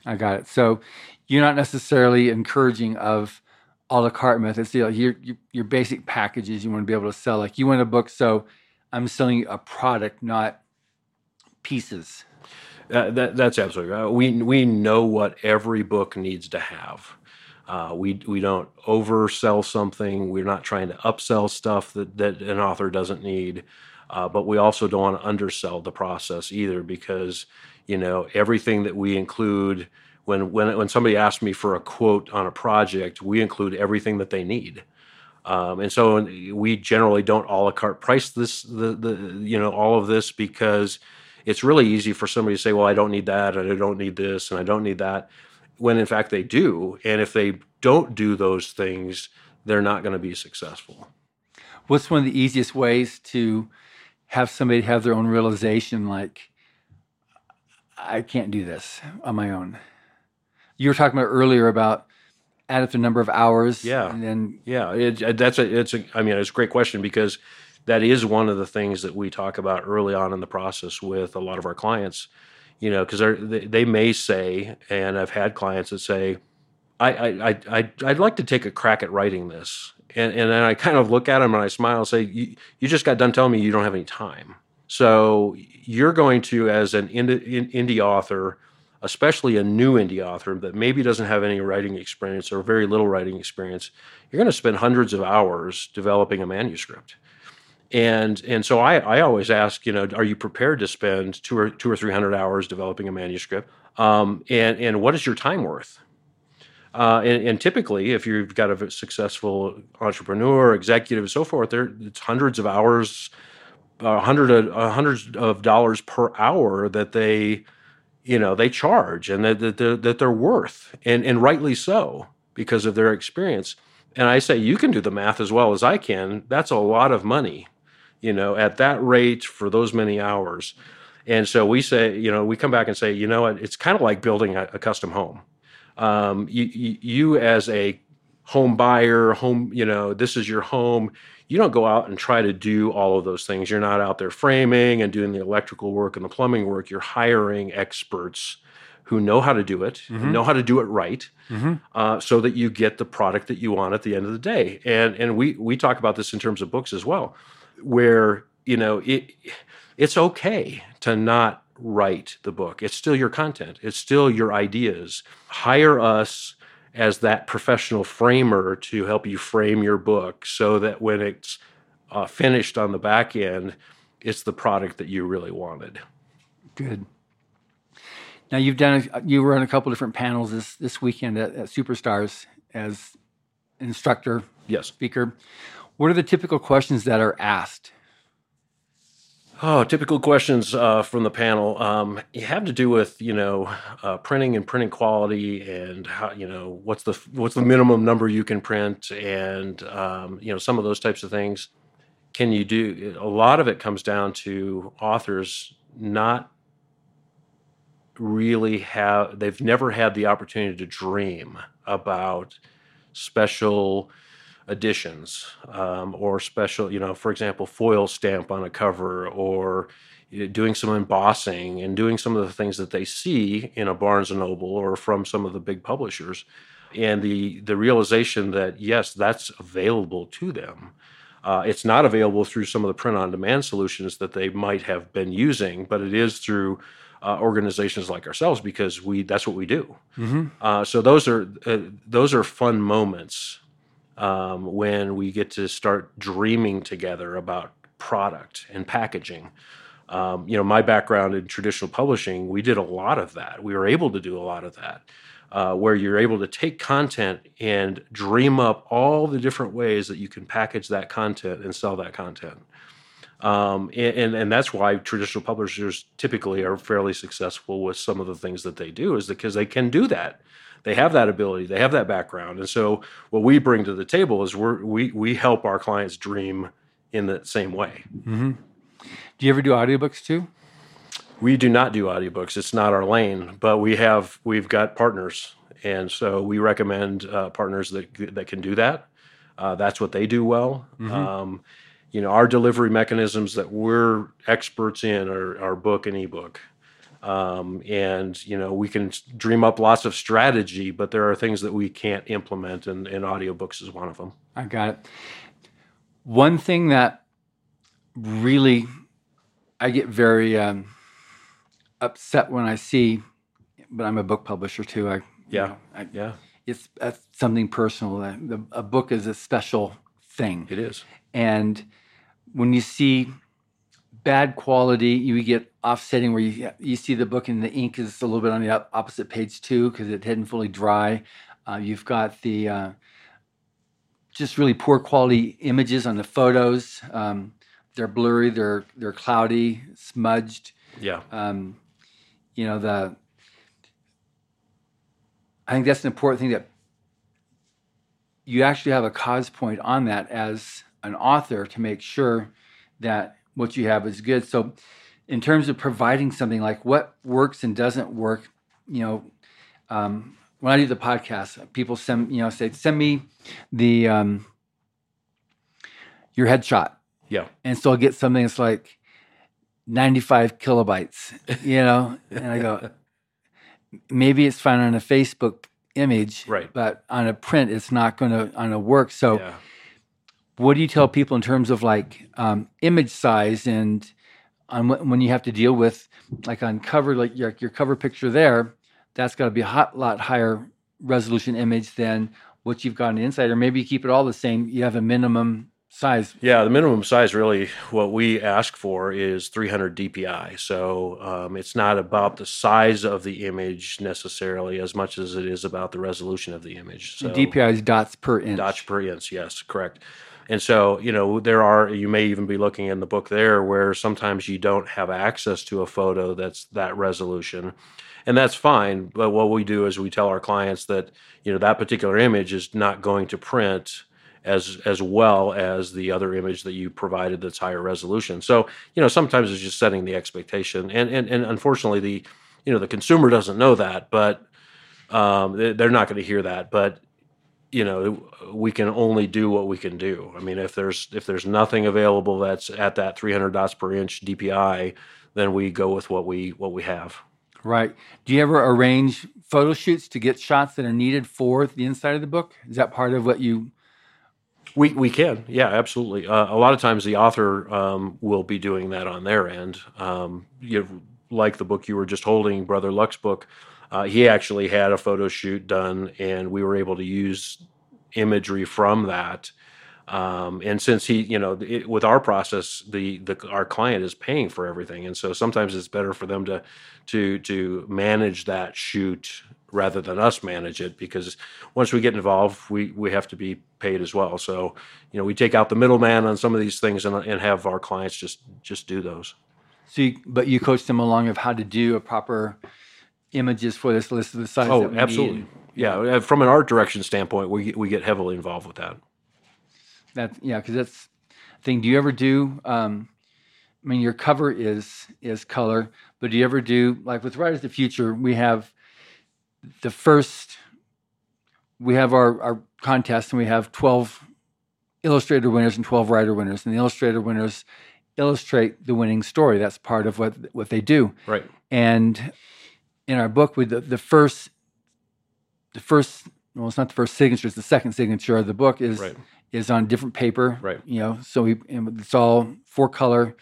I got it. So you're not necessarily encouraging of a la carte methods. You know, your, your your basic packages you want to be able to sell. Like you want a book, so I'm selling you a product, not pieces. Uh, that, that's absolutely right. We we know what every book needs to have. Uh, we we don't oversell something. We're not trying to upsell stuff that, that an author doesn't need. Uh, but we also don't want to undersell the process either, because you know everything that we include when when when somebody asks me for a quote on a project, we include everything that they need. Um, and so we generally don't a la carte price this the the you know all of this because it's really easy for somebody to say, well, I don't need that, and I don't need this, and I don't need that, when in fact they do. And if they don't do those things, they're not going to be successful. What's one of the easiest ways to have somebody have their own realization? Like, I can't do this on my own. You were talking about earlier about add up the number of hours. Yeah. and then Yeah, it, that's a it's a I mean it's a great question because that is one of the things that we talk about early on in the process with a lot of our clients. You know, because they, they may say, and I've had clients that say, I, I, I, I'd, like to take a crack at writing this. And, and then I kind of look at them and I smile and say, you, you just got done telling me you don't have any time. So you're going to, as an indie, indie author, especially a new indie author that maybe doesn't have any writing experience or very little writing experience, you're going to spend hundreds of hours developing a manuscript. And and so I, I always ask, you know, are you prepared to spend two or two or three hundred hours developing a manuscript? Um, and and what is your time worth? Uh, and, and, typically, if you've got a successful entrepreneur, executive, and so forth, there it's hundreds of hours, uh, hundred uh, hundreds of dollars per hour that they, you know, they charge and that that they're, that they're worth, and and rightly so because of their experience. And I say you can do the math as well as I can. That's a lot of money, you know, at that rate for those many hours. And so we say, you know, we come back and say, you know what, it's kind of like building a, a custom home um, you, you as a home buyer, home, you know, this is your home. You don't go out and try to do all of those things. You're not out there framing and doing the electrical work and the plumbing work. You're hiring experts who know how to do it, mm-hmm. know how to do it right, mm-hmm. uh, so that you get the product that you want at the end of the day. And and we we talk about this in terms of books as well, where you know it it's okay to not write the book. It's still your content, it's still your ideas. Hire us as that professional framer to help you frame your book so that when it's uh, finished on the back end, it's the product that you really wanted. Good. Now you've done you were on a couple different panels this this weekend at, at Superstars as instructor, yes, speaker. What are the typical questions that are asked? Oh, typical questions uh, from the panel. Um, you have to do with you know uh, printing and printing quality and how you know what's the what's the minimum number you can print and um, you know some of those types of things. Can you do a lot of it comes down to authors not really have they've never had the opportunity to dream about special editions um, or special, you know, for example, foil stamp on a cover or doing some embossing and doing some of the things that they see in a Barnes and Noble or from some of the big publishers, and the the realization that yes, that's available to them. Uh, it's not available through some of the print on demand solutions that they might have been using, but it is through uh, organizations like ourselves because we that's what we do. Mm-hmm. Uh, so those are uh, those are fun moments um, when we get to start dreaming together about product and packaging. Um, you know, my background in traditional publishing, we did a lot of that. We were able to do a lot of that, uh, where you're able to take content and dream up all the different ways that you can package that content and sell that content. Um, and, and, and that's why traditional publishers typically are fairly successful with some of the things that they do, is because they can do that they have that ability, they have that background, and so what we bring to the table is we we we help our clients dream in the same way. Mm-hmm. Do you ever do audiobooks too? We do not do audiobooks. It's not our lane, but we have we've got partners, and so we recommend uh, partners that that can do that. Uh, that's what they do well. Mm-hmm. Um, you know, our delivery mechanisms that we're experts in are, are book and ebook. Um, and you know we can dream up lots of strategy, but there are things that we can't implement, and, and audiobooks is one of them. I got it. One thing that really I get very um, upset when I see, but I'm a book publisher too. I yeah know, I, yeah. It's something personal. The, a book is a special thing. It is, and when you see bad quality. You get offsetting where you you see the book and the ink is a little bit on the opposite page too because it hadn't fully dry. Uh, you've got the uh, just really poor quality images on the photos. Um, they're blurry. They're they're cloudy, smudged. Yeah. Um, you know the. I think that's an important thing that you actually have a cause point on that as an author to make sure that what you have is good. So, in terms of providing something like what works and doesn't work, you know, um, when I do the podcast, people send you know say send me the um, your headshot. Yeah, and so I'll get something that's like ninety five kilobytes. You know, and I go, maybe it's fine on a Facebook image, right? But on a print, it's not going to on a work. So. Yeah what do you tell people in terms of like um, image size and on when you have to deal with like on cover like your, your cover picture there that's got to be a hot, lot higher resolution image than what you've got on the inside or maybe you keep it all the same you have a minimum size? Yeah, the minimum size really what we ask for is 300 DPI. So um, it's not about the size of the image necessarily as much as it is about the resolution of the image. So DPI is dots per inch. dots per inch, yes, correct. And so, you know, there are, you may even be looking in the book there where sometimes you don't have access to a photo that's that resolution. And that's fine. But what we do is we tell our clients that, you know, that particular image is not going to print as as well as the other image that you provided that's higher resolution. So, you know, sometimes it's just setting the expectation. And and, and unfortunately the you know the consumer doesn't know that, but um, they're not going to hear that. But you know we can only do what we can do i mean if there's if there's nothing available that's at that 300 dots per inch dpi then we go with what we what we have Right. Do you ever arrange photo shoots to get shots that are needed for the inside of the book? Is that part of what you? we we can yeah absolutely uh, a lot of times the author um, will be doing that on their end um, you like the book you were just holding Brother Luck's book uh, he actually had a photo shoot done and we were able to use imagery from that um, and since he, you know, it, with our process, the the our client is paying for everything, and so sometimes it's better for them to to to manage that shoot rather than us manage it because once we get involved, we we have to be paid as well. So you know, we take out the middleman on some of these things and, and have our clients just just do those. So, you, but you coach them along of how to do a proper images for this list of the size. Oh, absolutely. Yeah, uh, from an art direction standpoint, we we get heavily involved with that. That yeah, because that's the thing. Do you ever do? Um, I mean, your cover is is color, but do you ever do like with Writers of the Future? We have the first. We have our our contest, and we have twelve illustrator winners and twelve writer winners, and the illustrator winners illustrate the winning story. That's part of what what they do. Right. And in our book, with the, the first, the first, well, it's not the first signature; it's the second signature of the book is Right. is on different paper. Right. You know, so we and it's all four color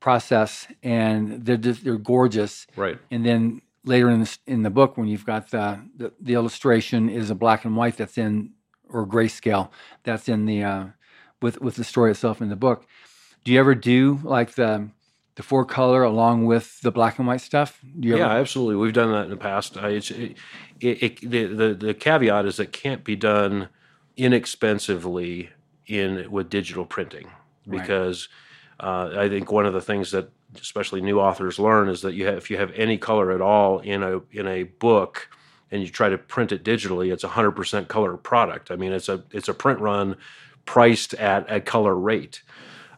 process, and they're just, they're gorgeous. Right. And then later in the in the book, when you've got the, the the illustration is a black and white that's in or grayscale that's in the uh, with with the story itself in the book. Do you ever do like the the four color along with the black and white stuff? Yeah, ever, absolutely. We've done that in the past. I, it's, it, it, it, the, the the caveat is it can't be done inexpensively in with digital printing Right. because uh, I think one of the things that especially new authors learn is that you have if you have any color at all in a in a book and you try to print it digitally, it's a hundred percent color product. I mean, it's a it's a print run priced at a color rate.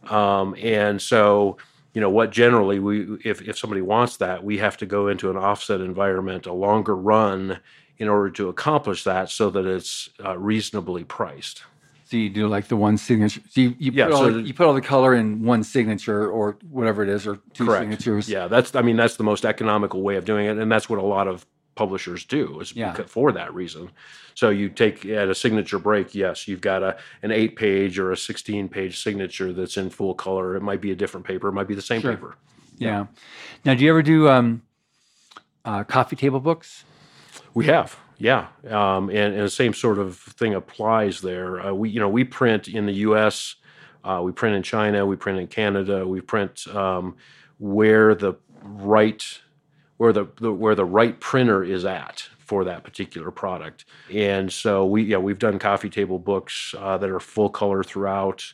Um, and so, you know, what generally we, if, if somebody wants that, we have to go into an offset environment, a longer run in order to accomplish that so that it's uh, reasonably priced. so you do like the one signature. So you, you Yeah, put all so the, the- you put all the color in one signature or whatever it is, or two signatures. Yeah, that's, I mean, that's the most economical way of doing it. And that's what a lot of publishers do is Yeah. for that reason. So you take at a signature break, yes, you've got a an eight page or a 16 page signature that's in full color. It might be a different paper, it might be the same Sure. paper. Yeah. Now, do you ever do um, uh, coffee table books? We have, yeah, um, and, and the same sort of thing applies there. Uh, we, you know, we print in the U.S., uh, we print in China, we print in Canada, we print um, where the right, where the, the where the right printer is at for that particular product. And so we, yeah, we've done coffee table books uh, that are full color throughout.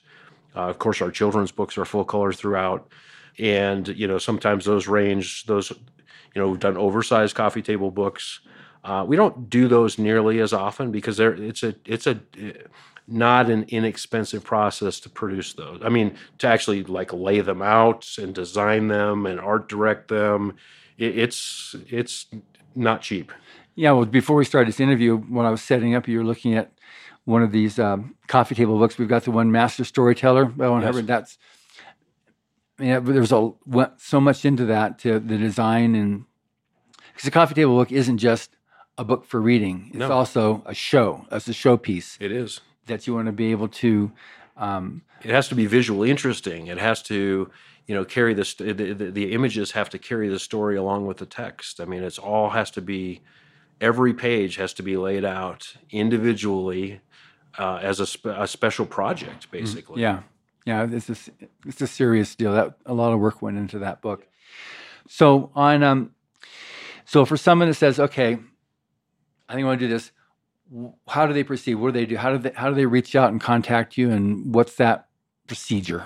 Uh, of course, our children's books are full color throughout, and you know sometimes those range those. You know, we've done oversized coffee table books. Uh, we don't do those nearly as often because they're it's a it's a not an inexpensive process to produce those. I mean, to actually like lay them out and design them and art direct them, it, it's it's not cheap. Yeah. Well, before we started this interview, when I was setting up, you were looking at one of these um, coffee table books. We've got the one Master Storyteller by L. Ron Yes. Hubbard. That's yeah, mean, there's a so much into that to the design and because the coffee table book isn't just a book for reading; it's No. also a show. It's a showpiece It is. that you want to be able to. Um, It has to be visually interesting. It has to, you know, carry the, st- the, the the images have to carry the story along with the text. I mean, it's all has to be every page has to be laid out individually uh, as a, spe- a special project, basically. yeah, Yeah, it's a, it's a serious deal. That a lot of work went into that book. So on um, so for someone that says, okay, I think I want to do this, how do they proceed? What do they do? How do they how do they reach out and contact you? And what's that procedure?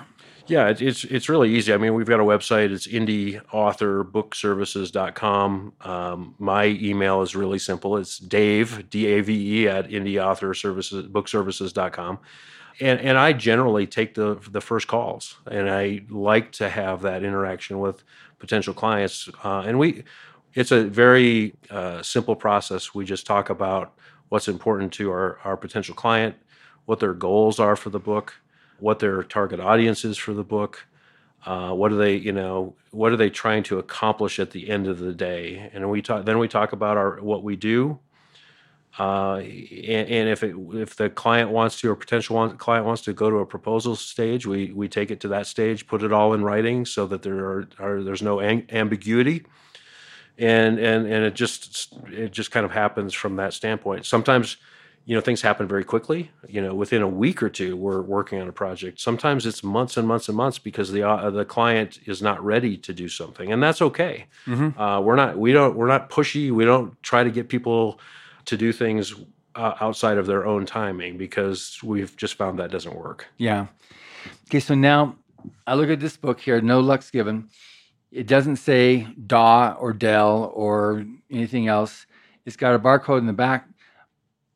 Yeah, it's it's really easy. I mean, we've got a website. It's indieauthorbookservices.com. Um, my email is really simple. It's Dave D A V E at indieauthorbookservices.com. And and I generally take the the first calls, and I like to have that interaction with potential clients. Uh, and we, it's a very uh, simple process. We just talk about what's important to our our potential client, what their goals are for the book what their target audience is for the book. Uh, what are they, you know, what are they trying to accomplish at the end of the day? And we talk, then we talk about our what we do, uh, and, and, if it, if the client wants to or potential want, client wants to go to a proposal stage, we we take it to that stage, put it all in writing so that there are, are there's no ambiguity, and and and it just it just kind of happens from that standpoint. Sometimes you know things happen very quickly. You know within a week or two we're working on a project. Sometimes it's months and months and months because the uh, the client is not ready to do something and that's okay. Mm-hmm. uh, we're not we don't we're not pushy. We don't try to get people to do things uh, outside of their own timing because we've just found that doesn't work. Yeah. Okay so now i look at this book here no lucks given. It doesn't say DAW or Dell or anything else. It's got a barcode in the back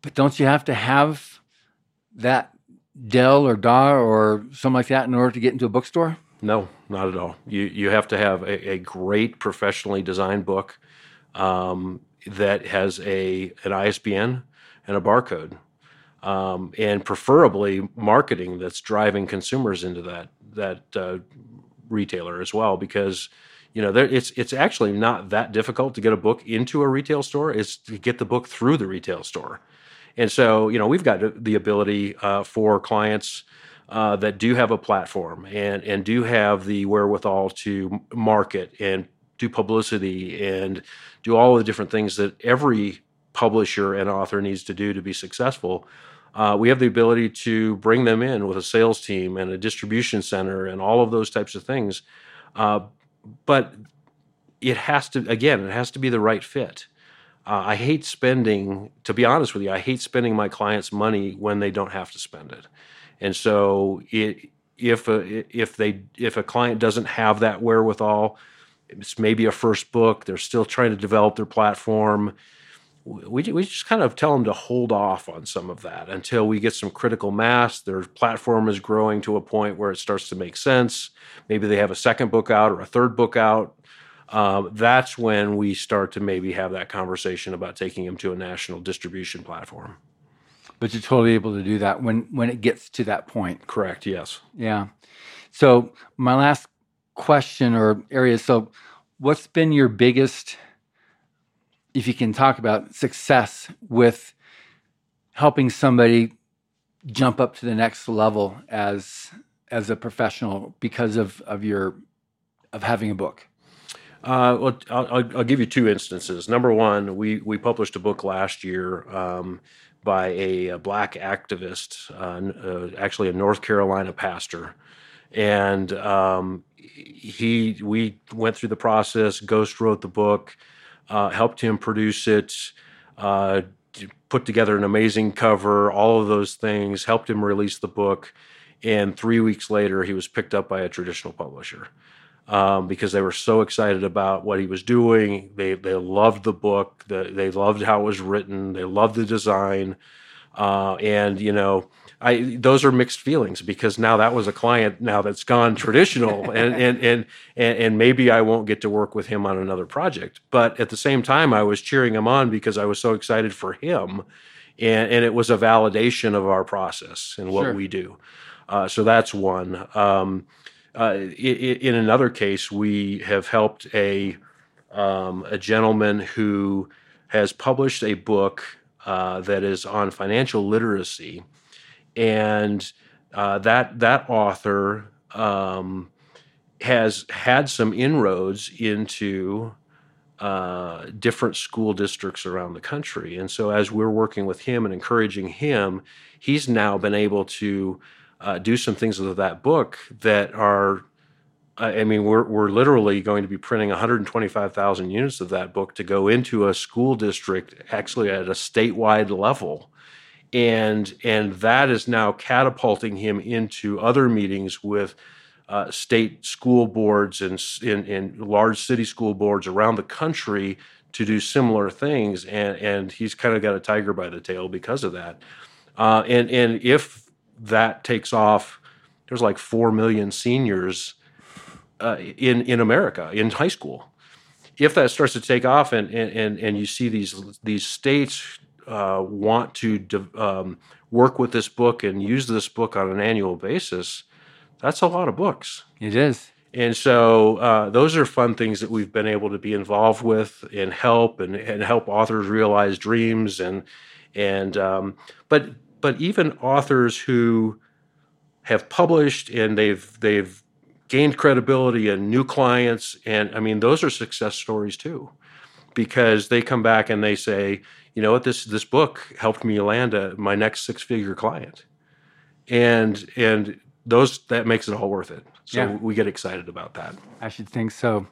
but don't you have to have that Dell or DAW or something like that in order to get into a bookstore? No, not at all. You you have to have a, a great professionally designed book um, that has a an ISBN and a barcode, um, and preferably marketing that's driving consumers into that that uh, retailer as well. Because you know there, it's it's actually not that difficult to get a book into a retail store. It's to get the book through the retail store. And so, you know, we've got the ability uh, for clients uh, that do have a platform and and do have the wherewithal to market and do publicity and do all the different things that every publisher and author needs to do to be successful. Uh, we have the ability to bring them in with a sales team and a distribution center and all of those types of things. Uh, but it has to, again, it has to be the right fit. Uh, I hate spending, to be honest with you, I hate spending my clients' money when they don't have to spend it. And so, it, if a, if they if a client doesn't have that wherewithal, it's maybe a first book. They're still trying to develop their platform. We, we just kind of tell them to hold off on some of that until we get some critical mass. Their platform is growing to a point where it starts to make sense. Maybe they have a second book out or a third book out um, that's when we start to maybe have that conversation about taking them to a national distribution platform. But you're totally able to do that when when it gets to that point. Correct. Yes. Yeah. So my last question or area. So, what's been your biggest, if you can talk about success with helping somebody jump up to the next level as as a professional because of of your of having a book? Uh, well, I'll, I'll, give you two instances. Number one, we we published a book last year um, by a, a, black activist, uh, uh, actually a North Carolina pastor, and um, he we went through the process. Ghost wrote the book, uh, helped him produce it, uh, put together an amazing cover, all of those things, helped him release the book, and three weeks later, he was picked up by a traditional publisher um, because they were so excited about what he was doing. They they loved the book. The, they loved how it was written. They loved the design, uh, and you know. I, those are mixed feelings because now that was a client now that's gone traditional and, and, and, and, maybe I won't get to work with him on another project. But at the same time, I was cheering him on because I was so excited for him. And, and it was a validation of our process and what sure. we do. Uh, so that's one. Um, uh, in another case, we have helped a um, a gentleman who has published a book uh, that is on financial literacy, and uh, that that author um, has had some inroads into uh, different school districts around the country. And so, as we're working with him and encouraging him, he's now been able to uh, do some things with that book that are I mean, we're we're literally going to be printing 125,000 units of that book to go into a school district, actually at a statewide level, and and that is now catapulting him into other meetings with uh, state school boards and in, in large city school boards around the country to do similar things, and and he's kind of got a tiger by the tail because of that, uh, and and if that takes off, there's like four million seniors uh, in in America in high school. If that starts to take off, and and and you see these these states uh, want to um, work with this book and use this book on an annual basis, that's a lot of books. It is. And so uh, those are fun things that we've been able to be involved with and help and, and help authors realize dreams and and um, but but even authors who have published and they've they've gained credibility and new clients. And I mean, those are success stories too, because they come back and they say, you know what, this this book helped me land a, my next six figure client, and and those that makes it all worth it. So yeah. we get excited about that. I should think so.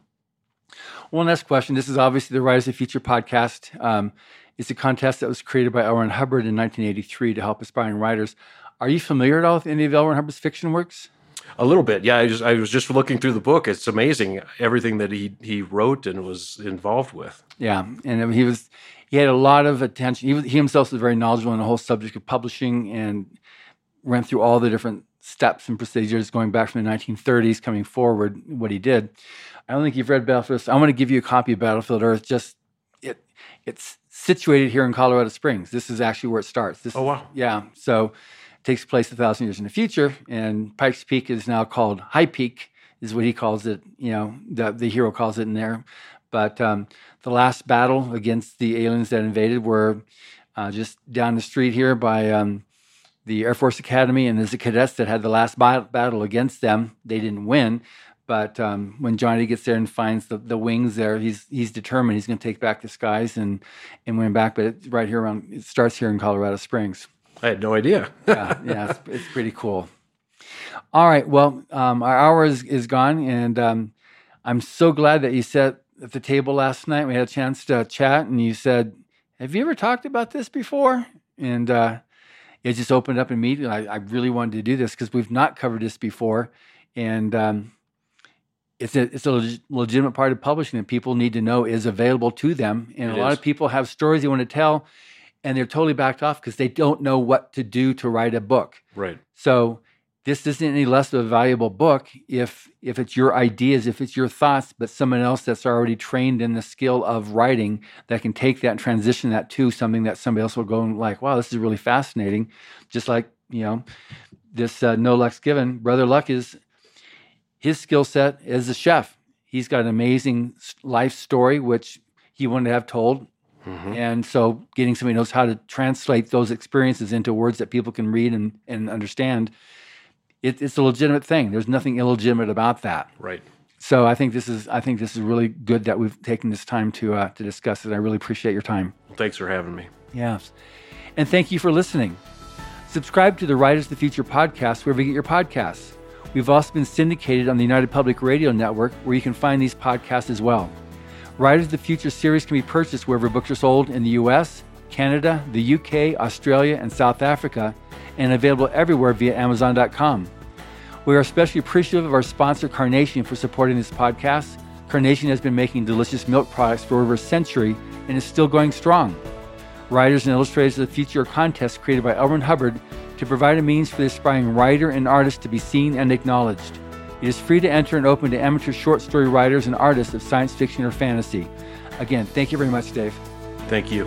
One last question. This is obviously the Writers of the Future podcast. Um, it's a contest that was created by L. Ron Hubbard in 1983 to help aspiring writers. Are you familiar at all with any of L. Ron Hubbard's fiction works? A little bit, yeah. I just I was just looking through the book. It's amazing everything that he he wrote and was involved with. Yeah, and he was he had a lot of attention. He was, he himself was very knowledgeable on the whole subject of publishing and went through all the different steps and procedures going back from the 1930s coming forward. What he did. I don't think you've read Battlefield. I want to give you a copy of Battlefield Earth. Just it it's situated here in Colorado Springs. This is actually where it starts. This oh wow! yeah, so it takes place a thousand years in the future, and Pikes Peak is now called High Peak, is what he calls it. You know, the the hero calls it in there. But um, the last battle against the aliens that invaded were uh, just down the street here by um, the Air Force Academy, and there's the cadets that had the last battle against them. They didn't win, but um, when Johnny gets there and finds the, the wings there, he's he's determined he's going to take back the skies and and win back. But it's right here around it starts here in Colorado Springs. I had no idea. yeah, yeah, it's, it's, pretty cool. All right, well, um, our hour is, is gone, and um, I'm so glad that you sat at the table last night. We had a chance to chat, and you said, "Have you ever talked about this before?" And uh, it just opened up immediately. I, I really wanted to do this because we've not covered this before, and um, it's a it's a legitimate part of publishing that people need to know is available to them. And it a lot of people have stories they want to tell, and they're totally backed off because they don't know what to do to write a book. Right. So this isn't any less of a valuable book if if it's your ideas, if it's your thoughts, but someone else that's already trained in the skill of writing that can take that and transition that to something that somebody else will go and like, wow, this is really fascinating. Just like you know, this uh, No Luck's Given, Brother Luck is his skill set as a chef. He's got an amazing life story which he wanted to have told Mm-hmm. And so getting somebody who knows how to translate those experiences into words that people can read and, and understand, it, it's a legitimate thing. There's nothing illegitimate about that. Right. So I think this is I think this is really good that we've taken this time to uh, to discuss it. I really appreciate your time. Well, thanks for having me. Yes, and thank you for listening. Subscribe to the Writers of the Future podcast wherever you get your podcasts. We've also been syndicated on the United Public Radio Network, where you can find these podcasts as well. Writers of the Future series can be purchased wherever books are sold in the US, Canada, the UK, Australia, and South Africa, and available everywhere via Amazon.com. We are especially appreciative of our sponsor, Carnation, for supporting this podcast. Carnation has been making delicious milk products for over a century and is still going strong. Writers and Illustrators of the Future contest created by. Ron Hubbard to provide a means for the aspiring writer and artist to be seen and acknowledged. It is free to enter and open to amateur short story writers and artists of science fiction or fantasy. Again, thank you very much, Dave. Thank you.